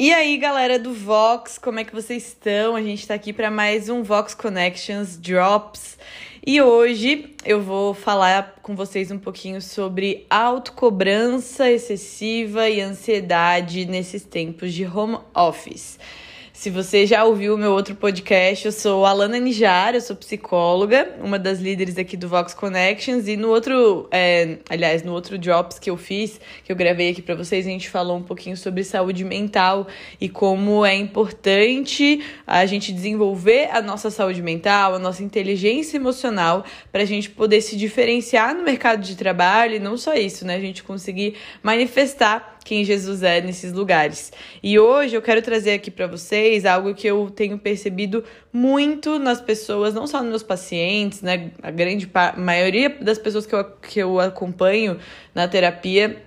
E aí, galera do Vox, como é que vocês estão? A gente está aqui para mais um Vox Connections Drops. E hoje eu vou falar com vocês um pouquinho sobre autocobrança excessiva e ansiedade nesses tempos de home office. Se você já ouviu o meu outro podcast, eu sou Alana Nijar, eu sou psicóloga, uma das líderes aqui do Vox Connections. E no outro, é, aliás, no outro Drops que eu fiz, que eu gravei aqui para vocês, a gente falou um pouquinho sobre saúde mental e como é importante a gente desenvolver a nossa saúde mental, a nossa inteligência emocional, para a gente poder se diferenciar no mercado de trabalho e não só isso, né? A gente conseguir manifestar quem Jesus é nesses lugares. E hoje eu quero trazer aqui para vocês algo que eu tenho percebido muito nas pessoas, não só nos meus pacientes, né? A grande maioria das pessoas que eu, que eu acompanho na terapia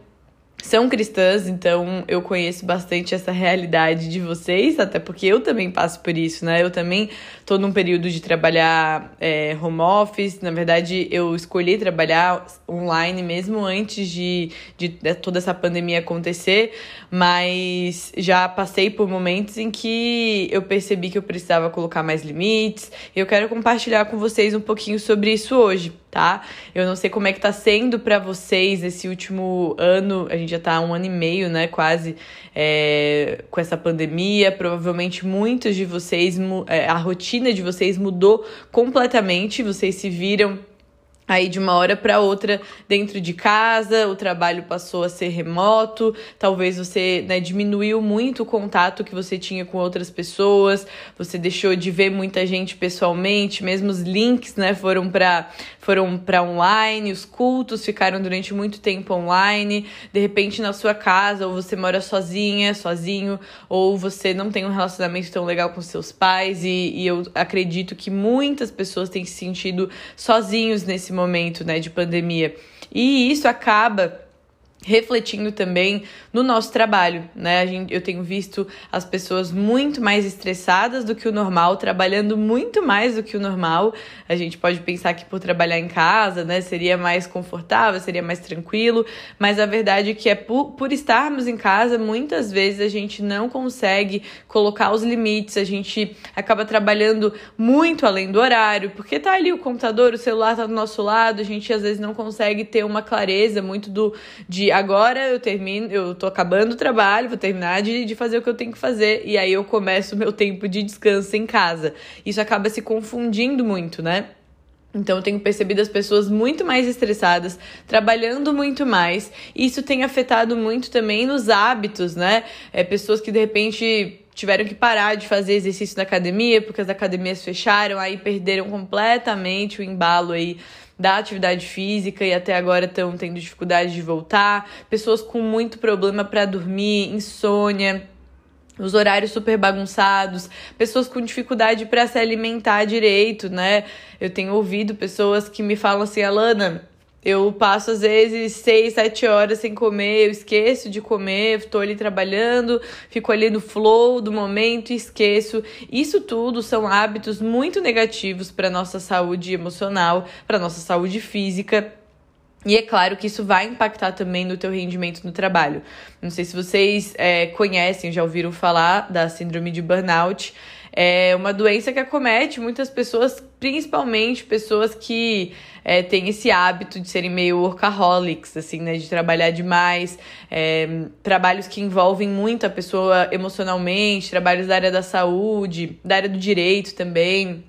são cristãs, então eu conheço bastante essa realidade de vocês, até porque eu também passo por isso, né? Eu também tô num período de trabalhar é, home office. Na verdade, eu escolhi trabalhar online mesmo antes de, de, de toda essa pandemia acontecer, mas já passei por momentos em que eu percebi que eu precisava colocar mais limites. E eu quero compartilhar com vocês um pouquinho sobre isso hoje tá? Eu não sei como é que tá sendo para vocês esse último ano, a gente já tá um ano e meio, né, quase, é, com essa pandemia. Provavelmente muitos de vocês, é, a rotina de vocês mudou completamente, vocês se viram aí de uma hora para outra dentro de casa, o trabalho passou a ser remoto, talvez você né, diminuiu muito o contato que você tinha com outras pessoas, você deixou de ver muita gente pessoalmente, mesmo os links né, foram para foram online, os cultos ficaram durante muito tempo online, de repente na sua casa, ou você mora sozinha, sozinho, ou você não tem um relacionamento tão legal com seus pais, e, e eu acredito que muitas pessoas têm se sentido sozinhos nesse momento né, de pandemia. E isso acaba refletindo também no nosso trabalho, né? Gente, eu tenho visto as pessoas muito mais estressadas do que o normal, trabalhando muito mais do que o normal. A gente pode pensar que por trabalhar em casa, né, seria mais confortável, seria mais tranquilo, mas a verdade é que é por, por estarmos em casa, muitas vezes a gente não consegue colocar os limites, a gente acaba trabalhando muito além do horário, porque tá ali o computador, o celular tá do nosso lado, a gente às vezes não consegue ter uma clareza muito do de agora eu termino, eu tô acabando o trabalho, vou terminar de, de fazer o que eu tenho que fazer, e aí eu começo o meu tempo de descanso em casa. Isso acaba se confundindo muito, né? Então eu tenho percebido as pessoas muito mais estressadas, trabalhando muito mais. Isso tem afetado muito também nos hábitos, né? É, pessoas que de repente tiveram que parar de fazer exercício na academia porque as academias fecharam, aí perderam completamente o embalo aí da atividade física e até agora estão tendo dificuldade de voltar, pessoas com muito problema para dormir, insônia, os horários super bagunçados, pessoas com dificuldade para se alimentar direito, né? Eu tenho ouvido pessoas que me falam assim, Alana, eu passo às vezes seis, sete horas sem comer, eu esqueço de comer, estou ali trabalhando, fico ali no flow do momento e esqueço. Isso tudo são hábitos muito negativos para nossa saúde emocional, para nossa saúde física. E é claro que isso vai impactar também no teu rendimento no trabalho. Não sei se vocês é, conhecem, já ouviram falar da síndrome de burnout. É uma doença que acomete muitas pessoas, principalmente pessoas que é, têm esse hábito de serem meio workaholics, assim, né? De trabalhar demais, é, trabalhos que envolvem muito a pessoa emocionalmente, trabalhos da área da saúde, da área do direito também.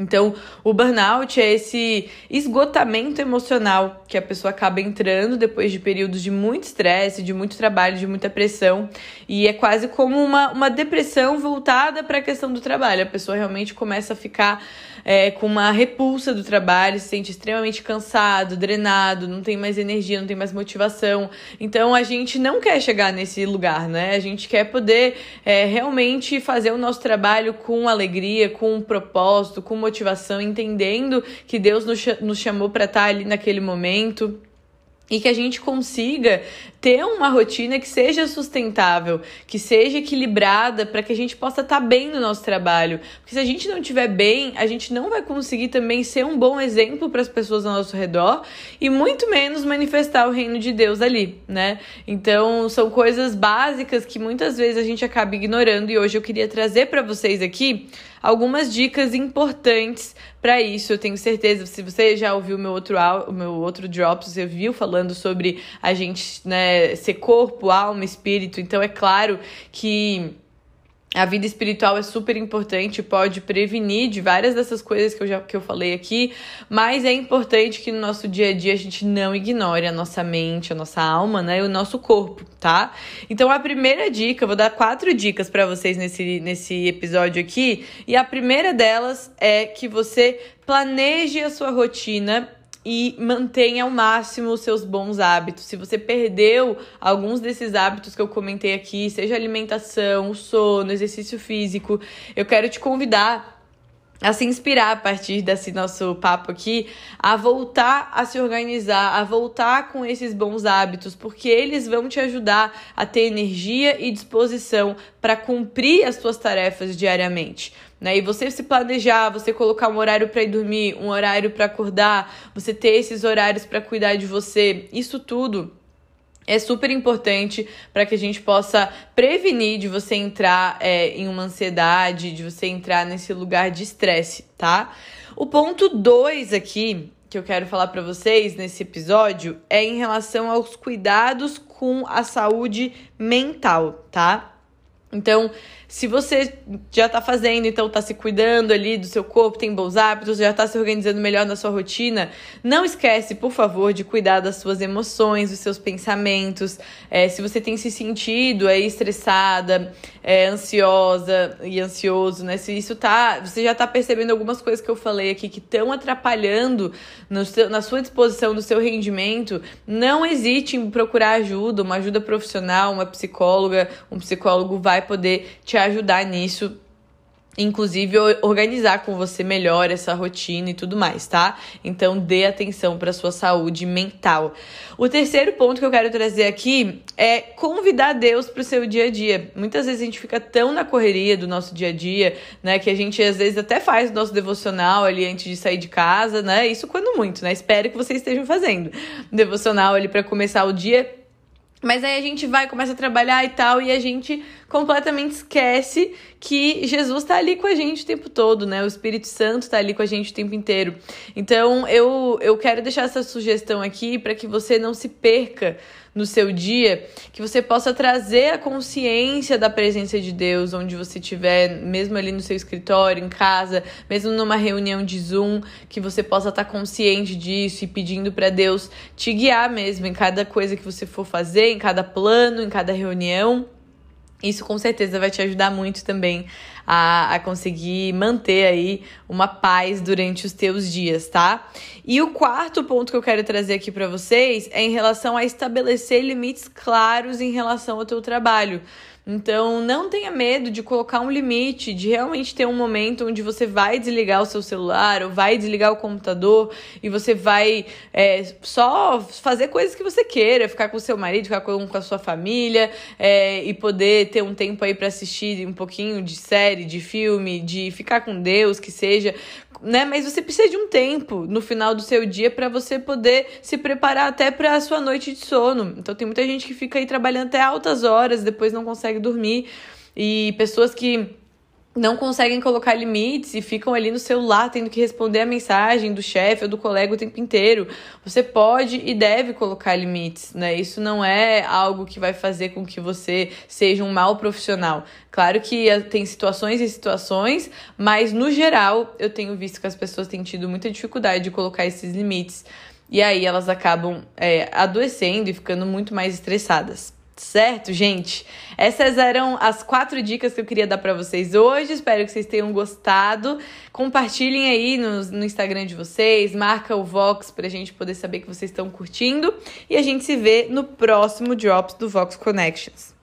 Então, o burnout é esse esgotamento emocional que a pessoa acaba entrando depois de períodos de muito estresse, de muito trabalho, de muita pressão. E é quase como uma, uma depressão voltada para a questão do trabalho. A pessoa realmente começa a ficar é, com uma repulsa do trabalho, se sente extremamente cansado, drenado, não tem mais energia, não tem mais motivação. Então a gente não quer chegar nesse lugar, né? A gente quer poder é, realmente fazer o nosso trabalho com alegria, com um propósito, com motivação, entendendo que Deus nos chamou para estar ali naquele momento. E que a gente consiga ter uma rotina que seja sustentável, que seja equilibrada, para que a gente possa estar tá bem no nosso trabalho. Porque se a gente não estiver bem, a gente não vai conseguir também ser um bom exemplo para as pessoas ao nosso redor e muito menos manifestar o reino de Deus ali, né? Então, são coisas básicas que muitas vezes a gente acaba ignorando e hoje eu queria trazer para vocês aqui algumas dicas importantes para isso. Eu tenho certeza, se você já ouviu meu outro o meu outro drop, você viu falando sobre a gente, né, ser corpo, alma, espírito. Então é claro que a vida espiritual é super importante, pode prevenir de várias dessas coisas que eu já que eu falei aqui, mas é importante que no nosso dia a dia a gente não ignore a nossa mente, a nossa alma, né, e o nosso corpo, tá? Então a primeira dica, eu vou dar quatro dicas para vocês nesse nesse episódio aqui, e a primeira delas é que você planeje a sua rotina e mantenha ao máximo os seus bons hábitos. Se você perdeu alguns desses hábitos que eu comentei aqui, seja alimentação, sono, exercício físico, eu quero te convidar a se inspirar a partir desse nosso papo aqui, a voltar a se organizar, a voltar com esses bons hábitos, porque eles vão te ajudar a ter energia e disposição para cumprir as suas tarefas diariamente. Né? E você se planejar, você colocar um horário para ir dormir, um horário para acordar, você ter esses horários para cuidar de você, isso tudo é super importante para que a gente possa prevenir de você entrar é, em uma ansiedade, de você entrar nesse lugar de estresse, tá? O ponto 2 aqui que eu quero falar para vocês nesse episódio é em relação aos cuidados com a saúde mental, tá? Então, se você já está fazendo, então está se cuidando ali do seu corpo, tem bons hábitos, já está se organizando melhor na sua rotina, não esquece, por favor, de cuidar das suas emoções, dos seus pensamentos. É, se você tem se sentido aí estressada, é, ansiosa e ansioso, né? Se isso tá, você já está percebendo algumas coisas que eu falei aqui que estão atrapalhando no seu, na sua disposição do seu rendimento, não hesite em procurar ajuda, uma ajuda profissional, uma psicóloga, um psicólogo vai poder te ajudar nisso inclusive organizar com você melhor essa rotina e tudo mais, tá? Então dê atenção para sua saúde mental. O terceiro ponto que eu quero trazer aqui é convidar Deus para o seu dia a dia. Muitas vezes a gente fica tão na correria do nosso dia a dia, né, que a gente às vezes até faz o nosso devocional ali antes de sair de casa, né? Isso quando muito, né? Espero que vocês estejam fazendo devocional ali para começar o dia mas aí a gente vai, começa a trabalhar e tal, e a gente completamente esquece que Jesus está ali com a gente o tempo todo, né? O Espírito Santo está ali com a gente o tempo inteiro. Então eu, eu quero deixar essa sugestão aqui para que você não se perca no seu dia, que você possa trazer a consciência da presença de Deus onde você estiver, mesmo ali no seu escritório, em casa, mesmo numa reunião de Zoom, que você possa estar consciente disso e pedindo para Deus te guiar mesmo em cada coisa que você for fazer, em cada plano, em cada reunião. Isso com certeza vai te ajudar muito também a, a conseguir manter aí uma paz durante os teus dias, tá? E o quarto ponto que eu quero trazer aqui para vocês é em relação a estabelecer limites claros em relação ao teu trabalho. Então, não tenha medo de colocar um limite, de realmente ter um momento onde você vai desligar o seu celular ou vai desligar o computador e você vai é, só fazer coisas que você queira, ficar com o seu marido, ficar com, com a sua família é, e poder ter um tempo aí para assistir um pouquinho de série, de filme, de ficar com Deus, que seja né? Mas você precisa de um tempo no final do seu dia para você poder se preparar até para a sua noite de sono. Então tem muita gente que fica aí trabalhando até altas horas, depois não consegue dormir e pessoas que não conseguem colocar limites e ficam ali no celular tendo que responder a mensagem do chefe ou do colega o tempo inteiro. Você pode e deve colocar limites, né? Isso não é algo que vai fazer com que você seja um mau profissional. Claro que eh, tem situações e situações, mas no geral eu tenho visto que as pessoas têm tido muita dificuldade de colocar esses limites. E aí elas acabam é, adoecendo e ficando muito mais estressadas. Certo, gente? Essas eram as quatro dicas que eu queria dar para vocês hoje. Espero que vocês tenham gostado. Compartilhem aí no, no Instagram de vocês, marca o Vox pra gente poder saber que vocês estão curtindo. E a gente se vê no próximo Drops do Vox Connections.